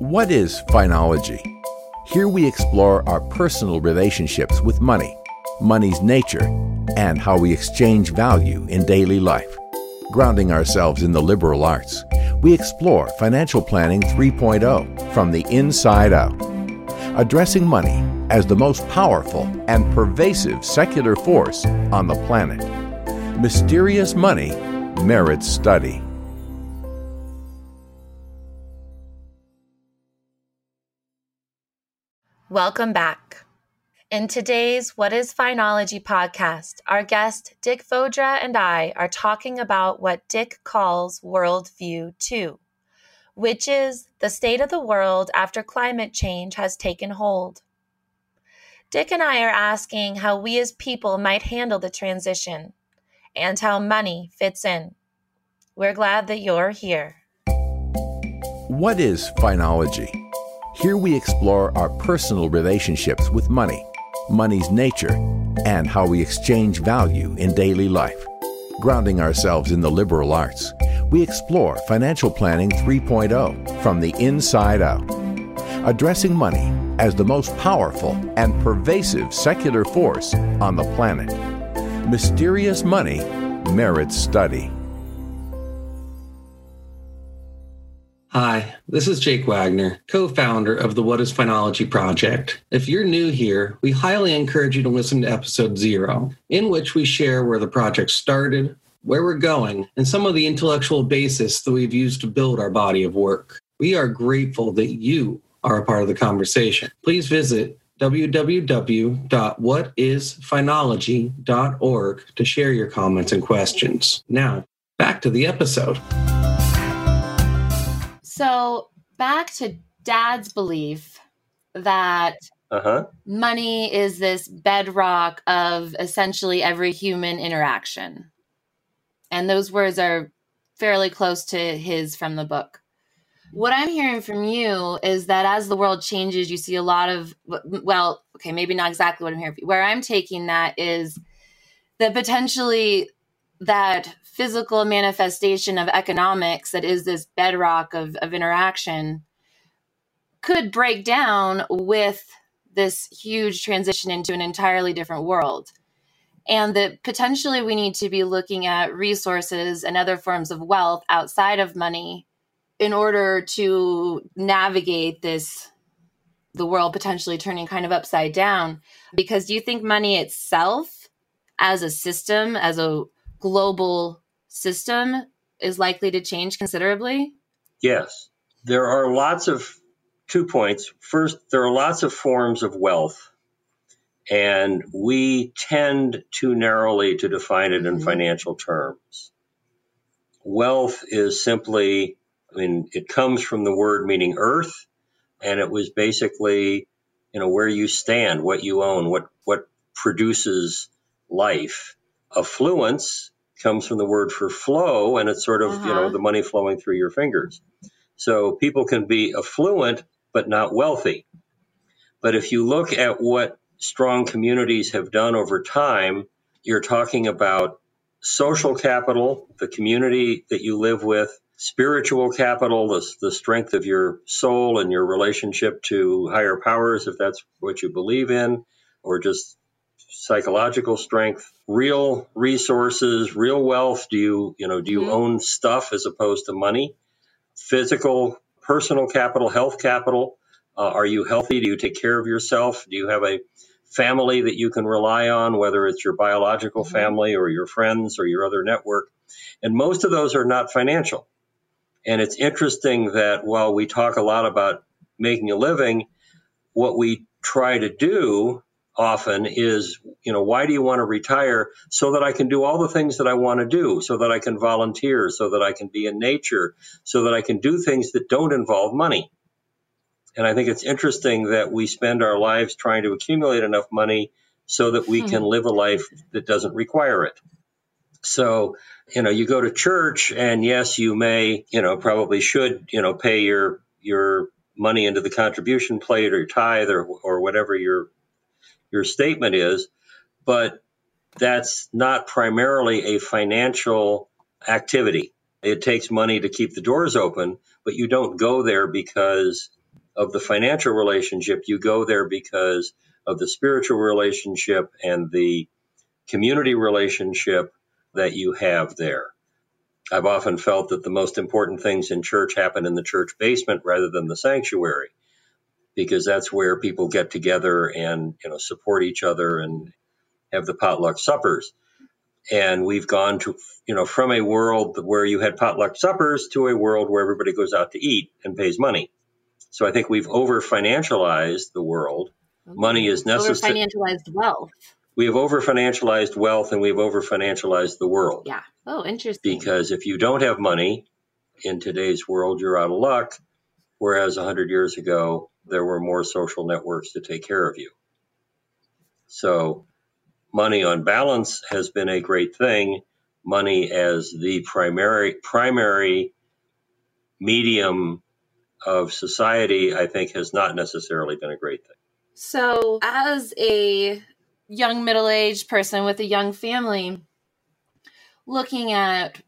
What is Finology? Here we explore our personal relationships with money, money's nature, and how we exchange value in daily life. Grounding ourselves in the liberal arts, we explore Financial Planning 3.0 from the inside out, addressing money as the most powerful and pervasive secular force on the planet. Mysterious money merits study. Welcome back. In today's What is Finology podcast, our guest Dick Vodra and I are talking about what Dick calls Worldview 2, which is the state of the world after climate change has taken hold. Dick and I are asking how we as people might handle the transition and how money fits in. We're glad that you're here. What is Finology? Here we explore our personal relationships with money, money's nature, and how we exchange value in daily life. Grounding ourselves in the liberal arts, we explore Financial Planning 3.0 from the inside out, addressing money as the most powerful and pervasive secular force on the planet. Mysterious money merits study. Hi, this is Jake Wagner, co founder of the What is Finology Project. If you're new here, we highly encourage you to listen to episode zero, in which we share where the project started, where we're going, and some of the intellectual basis that we've used to build our body of work. We are grateful that you are a part of the conversation. Please visit www.whatisfinology.org to share your comments and questions. Now, back to the episode. So, back to dad's belief that uh-huh. money is this bedrock of essentially every human interaction. And those words are fairly close to his from the book. What I'm hearing from you is that as the world changes, you see a lot of, well, okay, maybe not exactly what I'm hearing. Where I'm taking that is that potentially that physical manifestation of economics that is this bedrock of, of interaction could break down with this huge transition into an entirely different world. And that potentially we need to be looking at resources and other forms of wealth outside of money in order to navigate this the world potentially turning kind of upside down because do you think money itself as a system as a global system is likely to change considerably? Yes. There are lots of two points. First, there are lots of forms of wealth, and we tend too narrowly to define it in mm-hmm. financial terms. Wealth is simply, I mean, it comes from the word meaning earth, and it was basically, you know, where you stand, what you own, what what produces life. Affluence comes from the word for flow, and it's sort of uh-huh. you know uh-huh. the money flowing through your fingers. So people can be affluent but not wealthy. But if you look at what strong communities have done over time, you're talking about social capital, the community that you live with, spiritual capital, the, the strength of your soul and your relationship to higher powers, if that's what you believe in, or just psychological strength, real resources, real wealth? Do you, you know, do you mm-hmm. own stuff as opposed to money? Physical, personal capital, health capital. Uh, are you healthy? Do you take care of yourself? Do you have a family that you can rely on, whether it's your biological mm-hmm. family or your friends or your other network? And most of those are not financial. And it's interesting that while we talk a lot about making a living, what we try to do often is, you know, why do you want to retire? So that I can do all the things that I want to do, so that I can volunteer, so that I can be in nature, so that I can do things that don't involve money. And I think it's interesting that we spend our lives trying to accumulate enough money so that we hmm. can live a life that doesn't require it. So, you know, you go to church and yes, you may, you know, probably should, you know, pay your, your money into the contribution plate or your tithe or, or whatever your your statement is, but that's not primarily a financial activity. It takes money to keep the doors open, but you don't go there because of the financial relationship. You go there because of the spiritual relationship and the community relationship that you have there. I've often felt that the most important things in church happen in the church basement rather than the sanctuary because that's where people get together and you know support each other and have the potluck suppers. And we've gone to you know from a world where you had potluck suppers to a world where everybody goes out to eat and pays money. So i think we've over financialized the world. Money is necessary over financialized wealth. we have over financialized wealth and we've over financialized the world. Yeah. Oh interesting. Because if you don't have money in today's world you're out of luck. Whereas 100 years ago there were more social networks to take care of you so money on balance has been a great thing. Money as the primary primary medium of society, I think, has not necessarily been a great thing. So, as a young middle aged person with a young family, looking at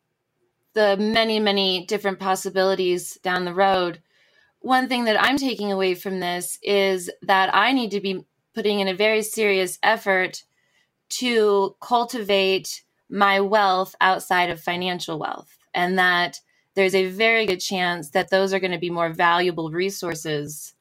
the many, many different possibilities down the road, one thing that I'm taking away from this is that I need to be putting in a very serious effort to cultivate my wealth outside of financial wealth and that there's a very good chance that those are going to be more valuable resources.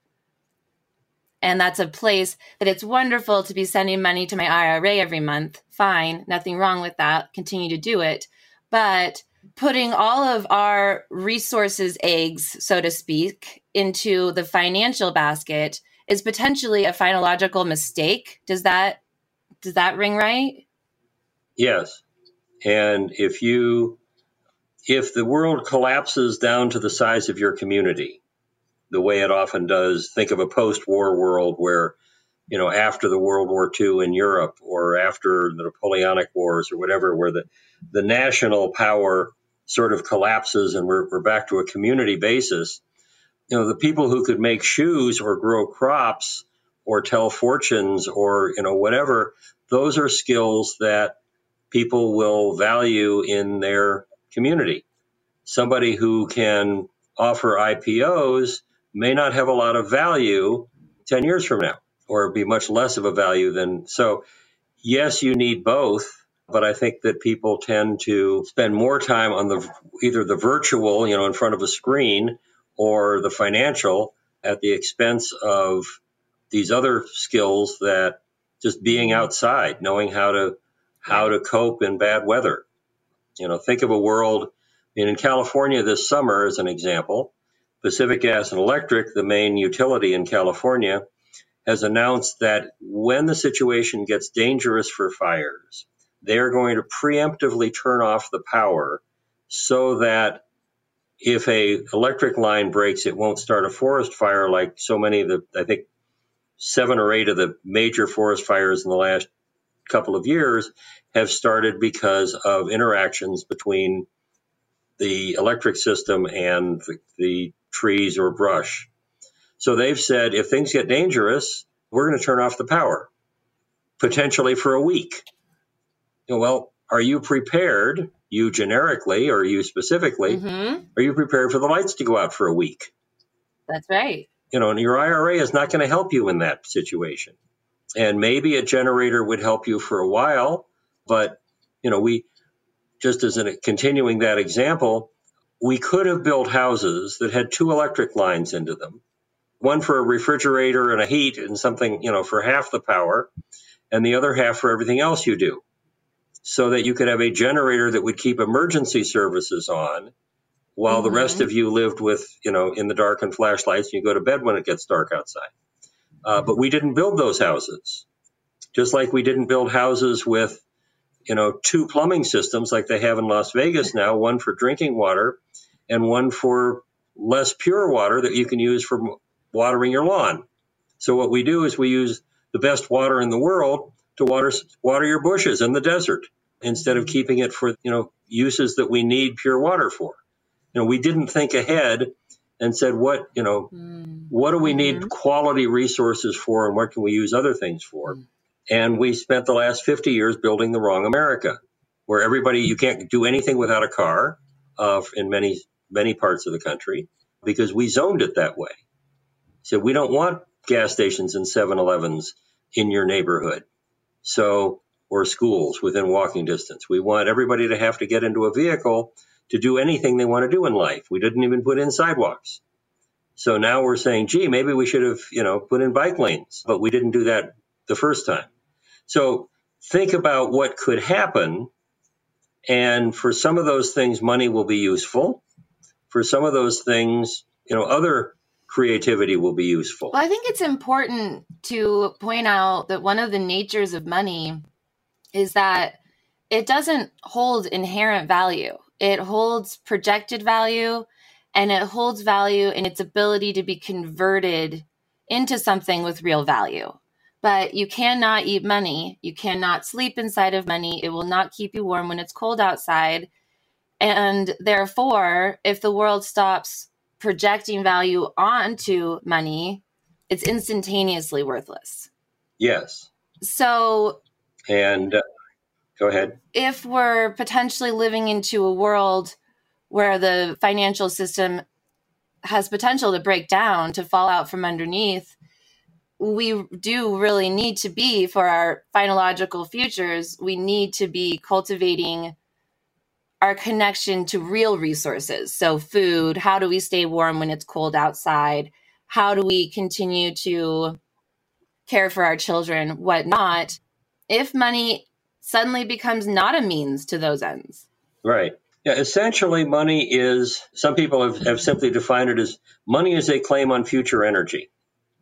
And that's a place that it's wonderful to be sending money to my IRA every month. Fine nothing wrong with that continue to do it. But putting all of our resources eggs so to speak into the financial basket is potentially a finological mistake does that does that ring right? Yes. And if you if the world collapses down to the size of your community, the way it often does, think of a post-war world where, you know, after the World War II in Europe or after the Napoleonic Wars or whatever, where the, the national power sort of collapses and we're, we're back to a community basis, you know, the people who could make shoes or grow crops or tell fortunes or, you know, whatever, those are skills that people will value in their community. Somebody who can offer IPOs may not have a lot of value 10 years from now or be much less of a value than so yes you need both but i think that people tend to spend more time on the either the virtual you know in front of a screen or the financial at the expense of these other skills that just being mm-hmm. outside, knowing how to how to cope in bad weather. You know, think of a world. Mean, in California this summer, as an example, Pacific Gas and Electric, the main utility in California, has announced that when the situation gets dangerous for fires, they are going to preemptively turn off the power so that if a electric line breaks, it won't start a forest fire like so many of the I think seven or eight of the major forest fires in the last couple of years have started because of interactions between the electric system and the, the trees or brush. So they've said if things get dangerous, we're going to turn off the power, potentially for a week. Well, are you prepared, you generically or you specifically, mm-hmm. are you prepared for the lights to go out for a week? That's right you know, and your IRA is not going to help you in that situation. And maybe a generator would help you for a while, but you know, we just as in continuing that example, we could have built houses that had two electric lines into them, one for a refrigerator and a heat and something, you know, for half the power, and the other half for everything else you do. So that you could have a generator that would keep emergency services on while mm-hmm. the rest of you lived with, you know, in the dark and flashlights, and you go to bed when it gets dark outside. Uh, but we didn't build those houses, just like we didn't build houses with, you know, two plumbing systems like they have in Las Vegas now, one for drinking water and one for less pure water that you can use for watering your lawn. So what we do is we use the best water in the world to water water your bushes in the desert instead of keeping it for you know uses that we need pure water for you know, we didn't think ahead and said, what, you know, mm. what do we need mm-hmm. quality resources for and what can we use other things for? Mm. And we spent the last 50 years building the wrong America, where everybody, you can't do anything without a car uh, in many, many parts of the country because we zoned it that way. said, we don't want gas stations and 7 Elevens in your neighborhood. So, or schools within walking distance. We want everybody to have to get into a vehicle to do anything they want to do in life. We didn't even put in sidewalks. So now we're saying, gee, maybe we should have, you know, put in bike lanes, but we didn't do that the first time. So think about what could happen. And for some of those things, money will be useful. For some of those things, you know, other creativity will be useful. Well, I think it's important to point out that one of the natures of money is that it doesn't hold inherent value. It holds projected value and it holds value in its ability to be converted into something with real value. But you cannot eat money. You cannot sleep inside of money. It will not keep you warm when it's cold outside. And therefore, if the world stops projecting value onto money, it's instantaneously worthless. Yes. So, and uh, go ahead. If we're potentially living into a world where the financial system has potential to break down, to fall out from underneath, we do really need to be for our finological futures, we need to be cultivating our connection to real resources. So, food, how do we stay warm when it's cold outside? How do we continue to care for our children, whatnot, if money suddenly becomes not a means to those ends? Right. Yeah, essentially, money is, some people have, have simply defined it as money is a claim on future energy.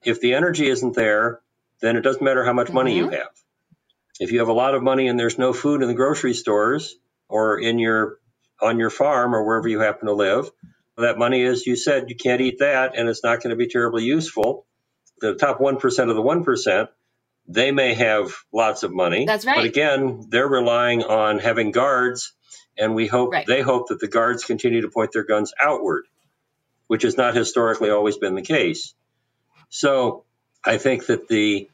If the energy isn't there, then it doesn't matter how much mm-hmm. money you mm-hmm. have. If you have a lot of money and there's no food in the grocery stores or in your on your farm or wherever you happen to live, that money is you said you can't eat that and it's not going to be terribly useful. The top 1% of the 1%, they may have lots of money. That's right. But again, they're relying on having guards and we hope right. they hope that the guards continue to point their guns outward, which has not historically always been the case. So I think that the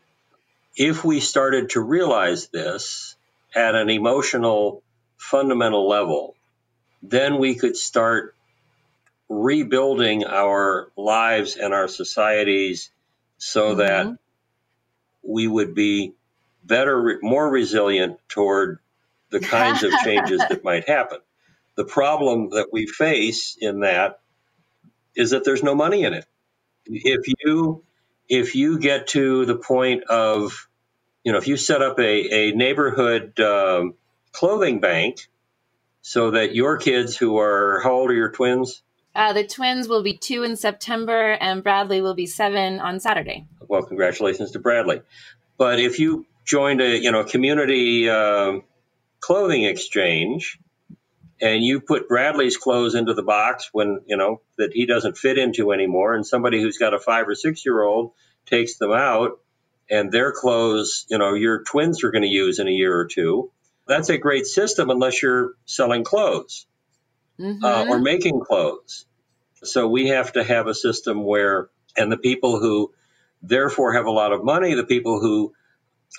if we started to realize this at an emotional fundamental level, then we could start rebuilding our lives and our societies so mm-hmm. that we would be better, more resilient toward the kinds of changes that might happen. The problem that we face in that is that there's no money in it. If you if you get to the point of you know if you set up a, a neighborhood um, clothing bank so that your kids who are how old are your twins uh, the twins will be two in september and bradley will be seven on saturday well congratulations to bradley but if you joined a you know community uh, clothing exchange and you put Bradley's clothes into the box when, you know, that he doesn't fit into anymore, and somebody who's got a five or six year old takes them out and their clothes, you know, your twins are going to use in a year or two. That's a great system unless you're selling clothes mm-hmm. uh, or making clothes. So we have to have a system where, and the people who therefore have a lot of money, the people who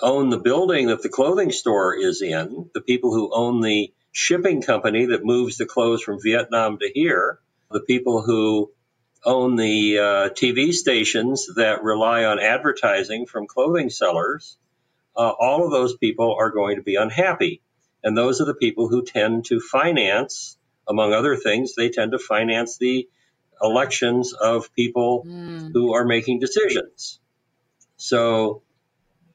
own the building that the clothing store is in, the people who own the shipping company that moves the clothes from Vietnam to here, the people who own the uh, TV stations that rely on advertising from clothing sellers, uh, all of those people are going to be unhappy. And those are the people who tend to finance, among other things, they tend to finance the elections of people mm. who are making decisions. So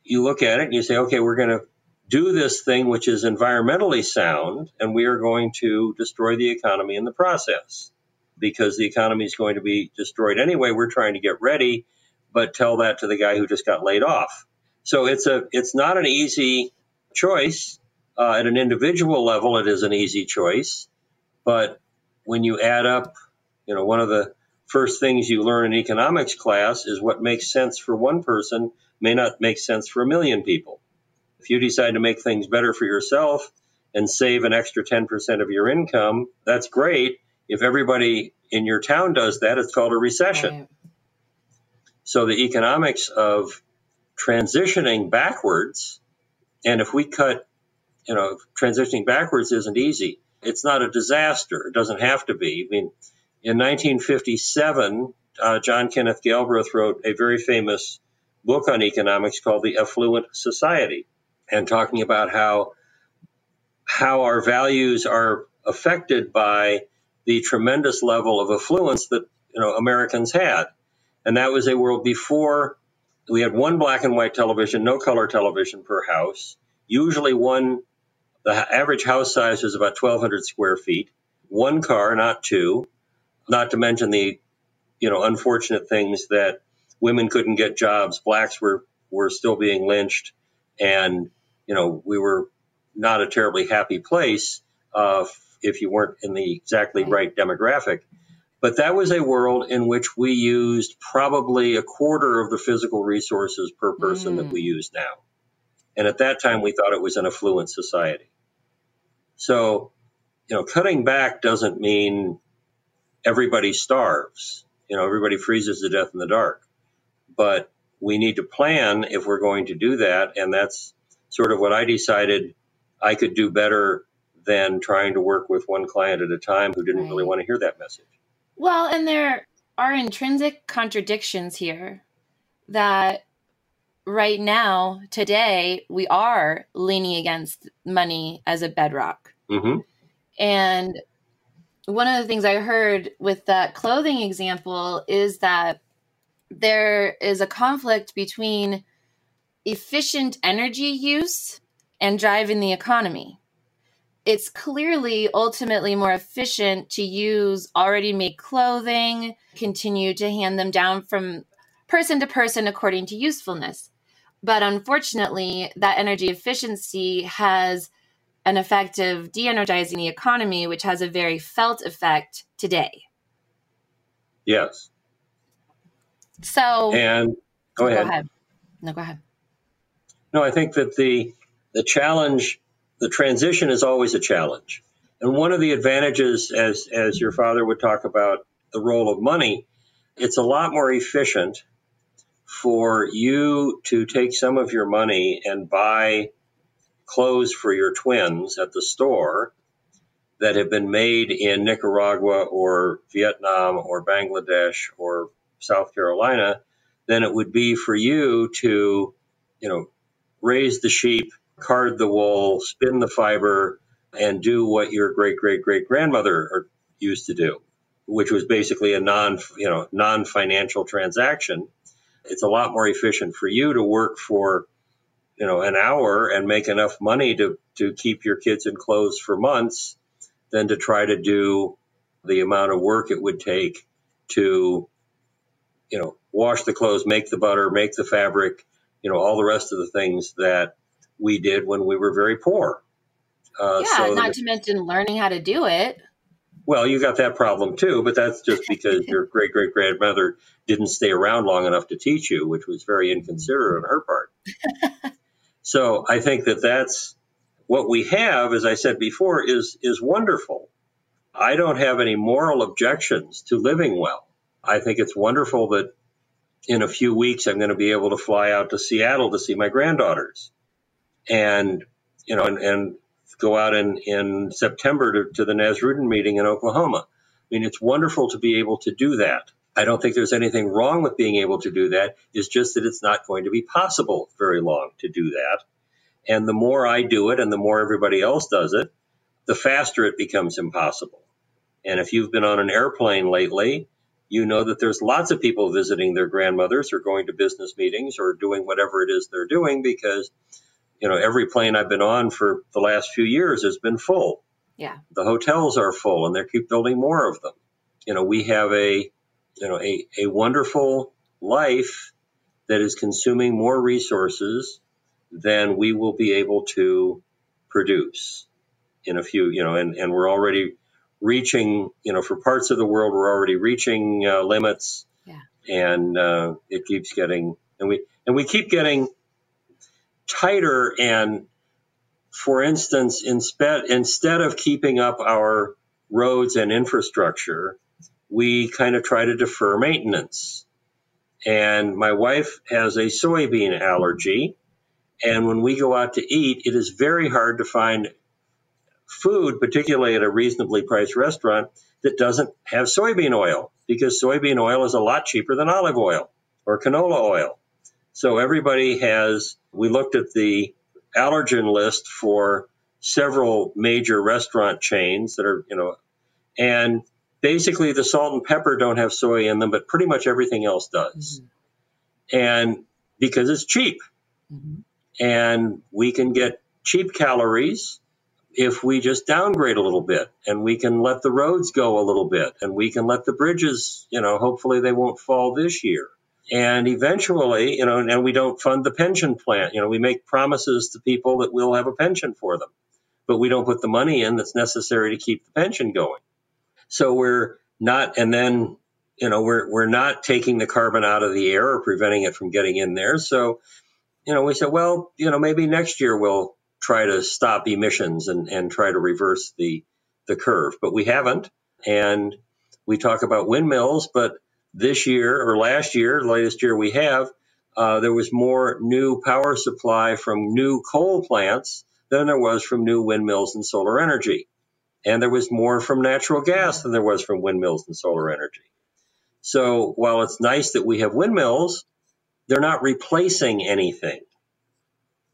you look at it and you say, okay, we're going to do this thing which is environmentally sound, and we are going to destroy the economy in the process because the economy is going to be destroyed anyway. We're trying to get ready, but tell that to the guy who just got laid off. So it's a it's not an easy choice. Uh, at an individual level, it is an easy choice, but when you add up, you know, one of the first things you learn in economics class is what makes sense for one person may not make sense for a million people. If you decide to make things better for yourself and save an extra 10% of your income, that's great. If everybody in your town does that, it's called a recession. Right. So the economics of transitioning backwards, and if we cut, you know, transitioning backwards isn't easy. It's not a disaster. It doesn't have to be. I mean, in 1957, uh, John Kenneth Galbraith wrote a very famous book on economics called The Affluent Society, and talking about how how our values are affected by the tremendous level of affluence that you know Americans had, and that was a world before we had one black and white television, no color television per house. Usually, one the average house size was about 1,200 square feet. One car, not two. Not to mention the you know unfortunate things that women couldn't get jobs, blacks were were still being lynched, and you know we were not a terribly happy place uh, if you weren't in the exactly right demographic. But that was a world in which we used probably a quarter of the physical resources per person mm. that we use now. And at that time, we thought it was an affluent society. So, you know, cutting back doesn't mean everybody starves. You know, everybody freezes to death in the dark. But we need to plan if we're going to do that. And that's sort of what I decided I could do better than trying to work with one client at a time who didn't right. really want to hear that message. Well, and there are intrinsic contradictions here that right now, today, we are leaning against money as a bedrock. Mm-hmm. And one of the things I heard with that clothing example is that there is a conflict between efficient energy use and driving the economy. It's clearly ultimately more efficient to use already made clothing, continue to hand them down from person to person according to usefulness. But unfortunately, that energy efficiency has an effect of de energizing the economy, which has a very felt effect today. Yes. So, and go, ahead. go ahead. No, go ahead. No, I think that the the challenge, the transition is always a challenge. And one of the advantages, as as your father would talk about the role of money, it's a lot more efficient for you to take some of your money and buy clothes for your twins at the store that have been made in Nicaragua or Vietnam or Bangladesh or South Carolina than it would be for you to, you know, raise the sheep, card the wool, spin the fiber, and do what your great great great grandmother er, used to do, which was basically a non, you know, non financial transaction. It's a lot more efficient for you to work for you know an hour and make enough money to to keep your kids in clothes for months than to try to do the amount of work it would take to you know wash the clothes make the butter make the fabric you know all the rest of the things that we did when we were very poor uh, yeah so not to mention learning how to do it well, you got that problem too, but that's just because your great great grandmother didn't stay around long enough to teach you, which was very inconsiderate on her part. so I think that that's what we have, as I said before, is is wonderful. I don't have any moral objections to living well. I think it's wonderful that in a few weeks I'm going to be able to fly out to Seattle to see my granddaughters, and you know, and, and go out in, in September to, to the Nasrudin meeting in Oklahoma. I mean, it's wonderful to be able to do that. I don't think there's anything wrong with being able to do that. It's just that it's not going to be possible very long to do that. And the more I do it and the more everybody else does it, the faster it becomes impossible. And if you've been on an airplane lately, you know that there's lots of people visiting their grandmothers or going to business meetings or doing whatever it is they're doing because you know, every plane I've been on for the last few years has been full. Yeah. The hotels are full and they keep building more of them. You know, we have a, you know, a, a wonderful life that is consuming more resources than we will be able to produce in a few, you know, and, and we're already reaching, you know, for parts of the world, we're already reaching uh, limits. Yeah. And uh, it keeps getting, and we, and we keep getting tighter and for instance, instead, instead of keeping up our roads and infrastructure, we kind of try to defer maintenance. And my wife has a soybean allergy. And when we go out to eat, it is very hard to find food, particularly at a reasonably priced restaurant, that doesn't have soybean oil. because soybean oil is a lot cheaper than olive oil or canola oil. So everybody has, we looked at the allergen list for several major restaurant chains that are, you know, and basically the salt and pepper don't have soy in them, but pretty much everything else does. Mm-hmm. And because it's cheap. Mm-hmm. And we can get cheap calories if we just downgrade a little bit and we can let the roads go a little bit and we can let the bridges, you know, hopefully they won't fall this year. And eventually, you know, and we don't fund the pension plan. You know, we make promises to people that we'll have a pension for them, but we don't put the money in that's necessary to keep the pension going. So we're not, and then, you know, we're, we're not taking the carbon out of the air or preventing it from getting in there. So, you know, we said, well, you know, maybe next year we'll try to stop emissions and, and try to reverse the, the curve, but we haven't. And we talk about windmills, but this year or last year, latest year we have, uh, there was more new power supply from new coal plants than there was from new windmills and solar energy. And there was more from natural gas than there was from windmills and solar energy. So while it's nice that we have windmills, they're not replacing anything.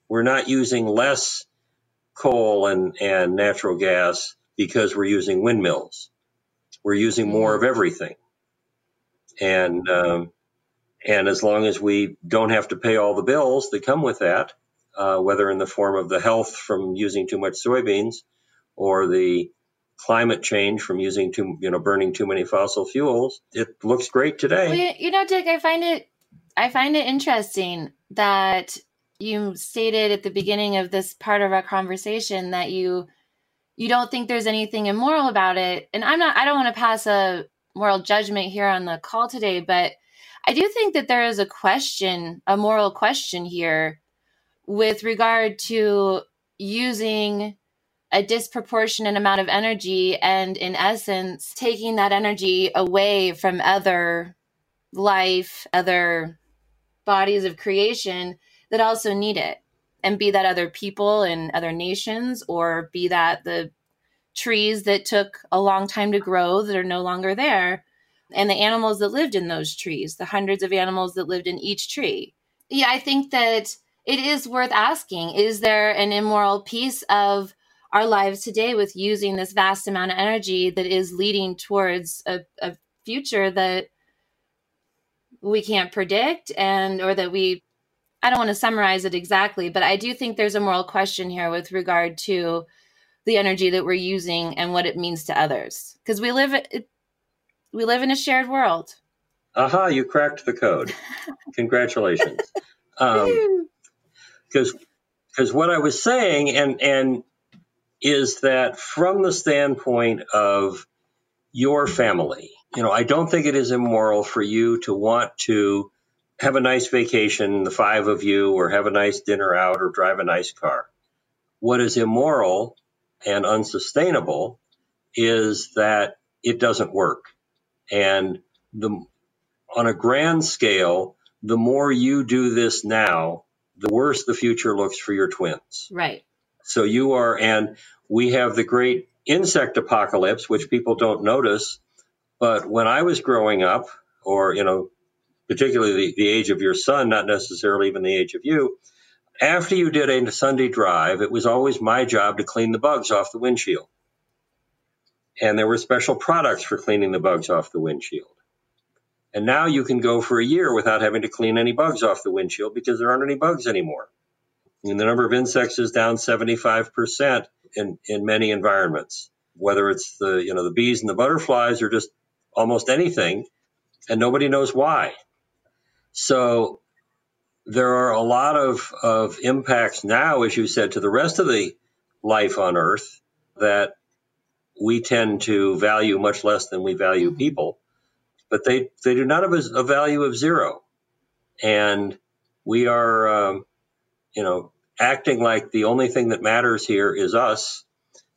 We're not using less coal and, and natural gas because we're using windmills. We're using more of everything. And, um, and as long as we don't have to pay all the bills that come with that, uh, whether in the form of the health from using too much soybeans or the climate change from using too, you know, burning too many fossil fuels, it looks great today. Well, you know, Dick, I find it, I find it interesting that you stated at the beginning of this part of our conversation that you you don't think there's anything immoral about it and i'm not i don't want to pass a moral judgment here on the call today but i do think that there is a question a moral question here with regard to using a disproportionate amount of energy and in essence taking that energy away from other life other bodies of creation that also need it and be that other people and other nations or be that the trees that took a long time to grow that are no longer there and the animals that lived in those trees the hundreds of animals that lived in each tree. Yeah i think that it is worth asking is there an immoral piece of our lives today with using this vast amount of energy that is leading towards a, a future that we can't predict and or that we I don't want to summarize it exactly, but I do think there's a moral question here with regard to the energy that we're using and what it means to others because we live we live in a shared world. Aha, you cracked the code. Congratulations. Um, because because what I was saying and and is that from the standpoint of your family, you know, I don't think it is immoral for you to want to have a nice vacation, the five of you, or have a nice dinner out, or drive a nice car. What is immoral and unsustainable is that it doesn't work. And the, on a grand scale, the more you do this now, the worse the future looks for your twins. Right. So you are, and we have the great insect apocalypse, which people don't notice. But when I was growing up, or, you know, particularly the, the age of your son, not necessarily even the age of you. After you did a Sunday drive, it was always my job to clean the bugs off the windshield. And there were special products for cleaning the bugs off the windshield. And now you can go for a year without having to clean any bugs off the windshield because there aren't any bugs anymore. And the number of insects is down 75% in, in many environments, whether it's the, you know, the bees and the butterflies or just almost anything. And nobody knows why. So there are a lot of, of impacts now, as you said, to the rest of the life on Earth that we tend to value much less than we value mm-hmm. people. But they, they do not have a, a value of zero. And we are, um, you know, acting like the only thing that matters here is us.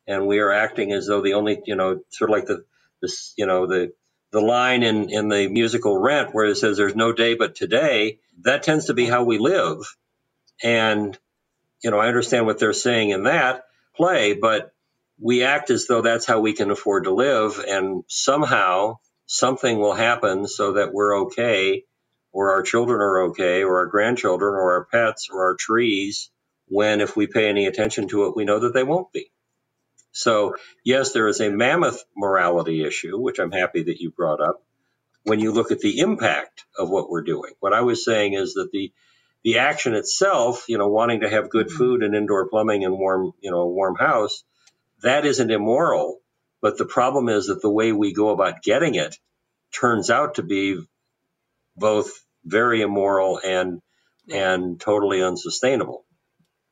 And we are acting as though the only, you know, sort of like the, this, you know, the, the line in, in the musical Rent where it says there's no day but today, that tends to be how we live. And, you know, I understand what they're saying in that play, but we act as though that's how we can afford to live. And somehow something will happen so that we're okay, or our children are okay, or our grandchildren, or our pets, or our trees, when if we pay any attention to it, we know that they won't be. So, yes, there is a mammoth morality issue, which I'm happy that you brought up. When you look at the impact of what we're doing, what I was saying is that the the action itself, you know, wanting to have good mm-hmm. food and indoor plumbing and warm, you know, a warm house, that isn't immoral. But the problem is that the way we go about getting it turns out to be both very immoral and and totally unsustainable.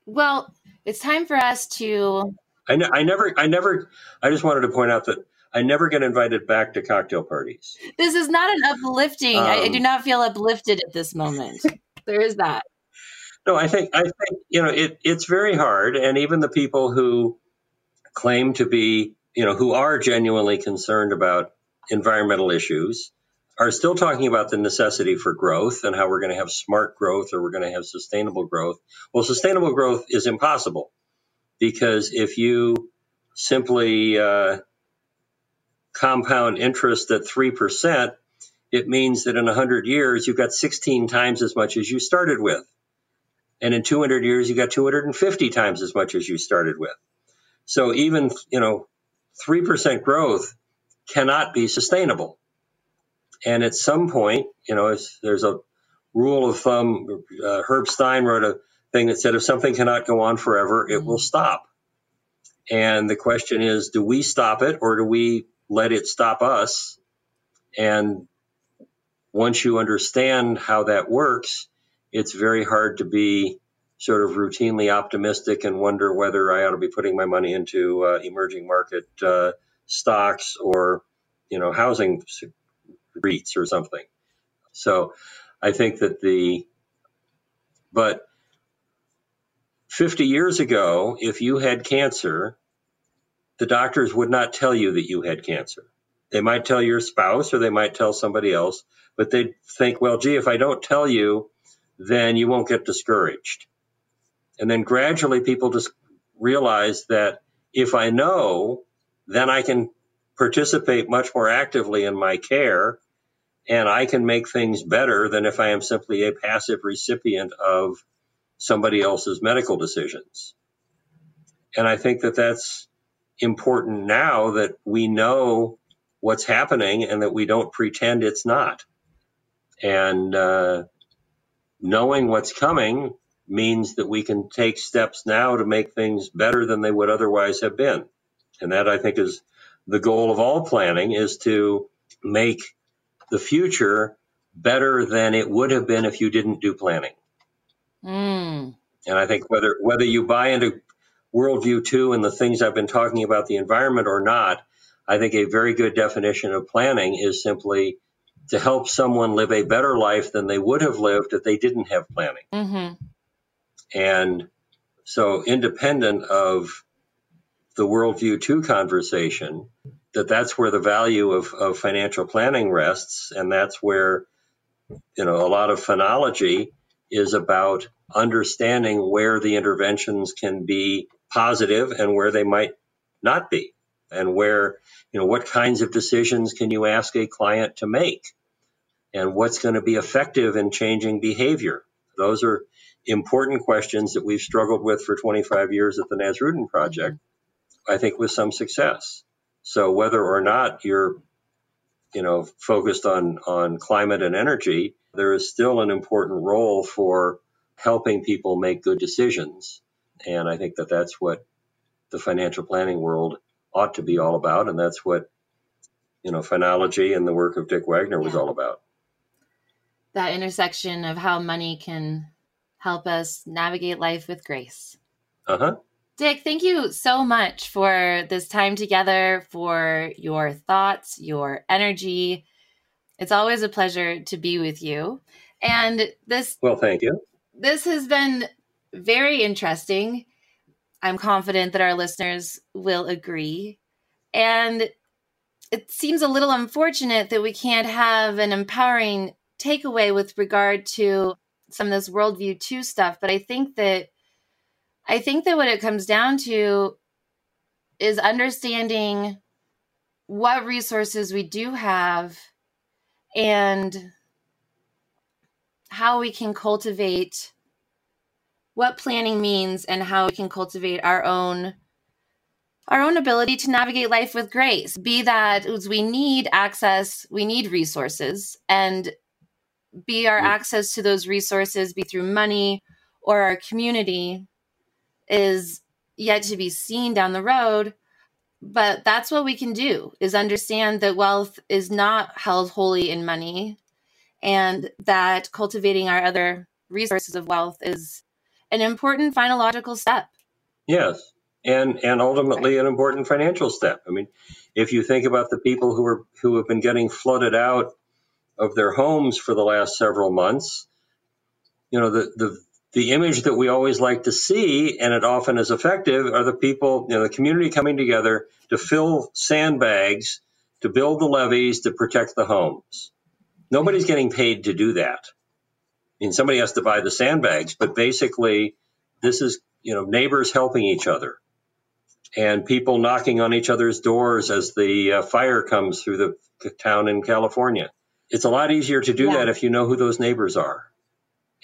Well, it's time for us to. I, ne- I never, I never, I just wanted to point out that I never get invited back to cocktail parties. This is not an uplifting. Um, I, I do um, not feel uplifted at this moment. there is that. No, I think I think you know it. It's very hard, and even the people who claim to be, you know, who are genuinely concerned about environmental issues, are still talking about the necessity for growth and how we're going to have smart growth or we're going to have sustainable growth. Well, sustainable growth is impossible because if you simply uh, compound interest at 3%, it means that in 100 years, you've got 16 times as much as you started with. And in 200 years, you got 250 times as much as you started with. So even, you know, 3% growth cannot be sustainable. And at some point, you know, there's a rule of thumb. Uh, Herb Stein wrote a thing that said if something cannot go on forever, it will stop. And the question is, do we stop it or do we let it stop us? And once you understand how that works, it's very hard to be sort of routinely optimistic and wonder whether I ought to be putting my money into uh, emerging market uh, stocks or, you know, housing REITs or something. So I think that the, but 50 years ago, if you had cancer, the doctors would not tell you that you had cancer. They might tell your spouse or they might tell somebody else, but they'd think, well, gee, if I don't tell you, then you won't get discouraged. And then gradually people just realize that if I know, then I can participate much more actively in my care and I can make things better than if I am simply a passive recipient of somebody else's medical decisions. And I think that that's important now that we know what's happening and that we don't pretend it's not. And uh, knowing what's coming means that we can take steps now to make things better than they would otherwise have been. And that I think is the goal of all planning is to make the future better than it would have been if you didn't do planning. Mm. And I think whether whether you buy into worldview two and the things I've been talking about the environment or not, I think a very good definition of planning is simply to help someone live a better life than they would have lived if they didn't have planning. Mm-hmm. And so, independent of the worldview two conversation, that that's where the value of, of financial planning rests, and that's where you know a lot of Finology is about understanding where the interventions can be positive and where they might not be, and where you know what kinds of decisions can you ask a client to make, and what's going to be effective in changing behavior. Those are important questions that we've struggled with for 25 years at the Nasrudin Project, I think with some success. So whether or not you're, you know, focused on, on climate and energy, there is still an important role for helping people make good decisions. And I think that that's what the financial planning world ought to be all about. And that's what, you know, Finology and the work of Dick Wagner was all about. That intersection of how money can help us navigate life with grace. Uh huh. Dick, thank you so much for this time together, for your thoughts, your energy. It's always a pleasure to be with you. And this. Well, thank you. This has been very interesting. I'm confident that our listeners will agree. And it seems a little unfortunate that we can't have an empowering takeaway with regard to some of this worldview two stuff, but I think that I think that what it comes down to is understanding what resources we do have and how we can cultivate what planning means and how we can cultivate our own our own ability to navigate life with grace. Be that we need access we need resources and be our mm. access to those resources be through money or our community is yet to be seen down the road but that's what we can do is understand that wealth is not held wholly in money and that cultivating our other resources of wealth is an important finological step. Yes and and ultimately an important financial step. I mean if you think about the people who are who have been getting flooded out of their homes for the last several months you know the the the image that we always like to see, and it often is effective, are the people, you know, the community coming together to fill sandbags, to build the levees, to protect the homes. Nobody's getting paid to do that. I mean, somebody has to buy the sandbags, but basically, this is, you know, neighbors helping each other and people knocking on each other's doors as the uh, fire comes through the town in California. It's a lot easier to do yeah. that if you know who those neighbors are.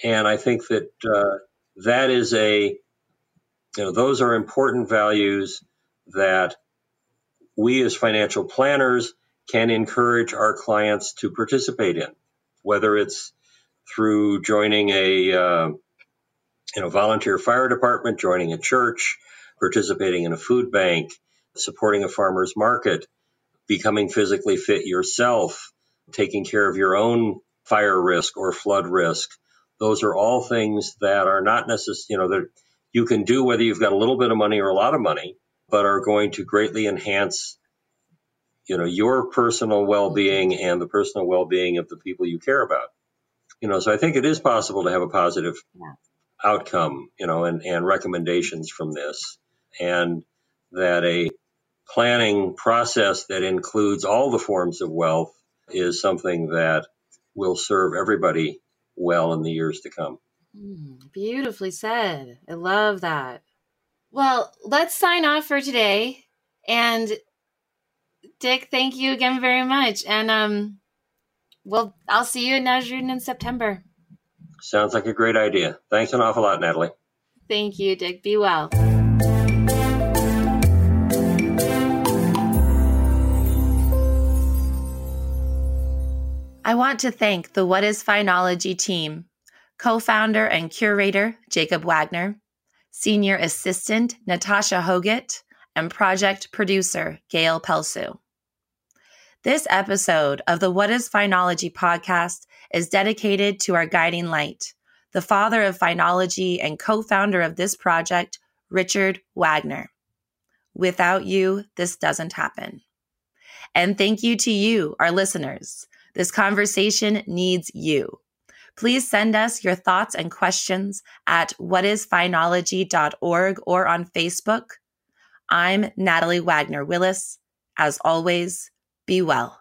And I think that uh, that is a, you know, those are important values that we as financial planners can encourage our clients to participate in, whether it's through joining a, uh, you know, volunteer fire department, joining a church, participating in a food bank, supporting a farmer's market, becoming physically fit yourself, taking care of your own fire risk or flood risk, those are all things that are not necessary, you know, that you can do whether you've got a little bit of money or a lot of money, but are going to greatly enhance, you know, your personal well-being and the personal well-being of the people you care about. You know, so I think it is possible to have a positive yeah. outcome, you know, and, and recommendations from this, and that a planning process that includes all the forms of wealth is something that will serve everybody well in the years to come. Mm, beautifully said. I love that. Well, let's sign off for today. And Dick, thank you again very much. And um well, I'll see you in Najrudin in September. Sounds like a great idea. Thanks an awful lot, Natalie. Thank you, Dick. Be well. I want to thank the What is Finology team, co founder and curator Jacob Wagner, senior assistant Natasha Hoget, and project producer Gail Pelsu. This episode of the What is Finology podcast is dedicated to our guiding light, the father of finology and co founder of this project, Richard Wagner. Without you, this doesn't happen. And thank you to you, our listeners. This conversation needs you. Please send us your thoughts and questions at whatisfinology.org or on Facebook. I'm Natalie Wagner Willis. As always, be well.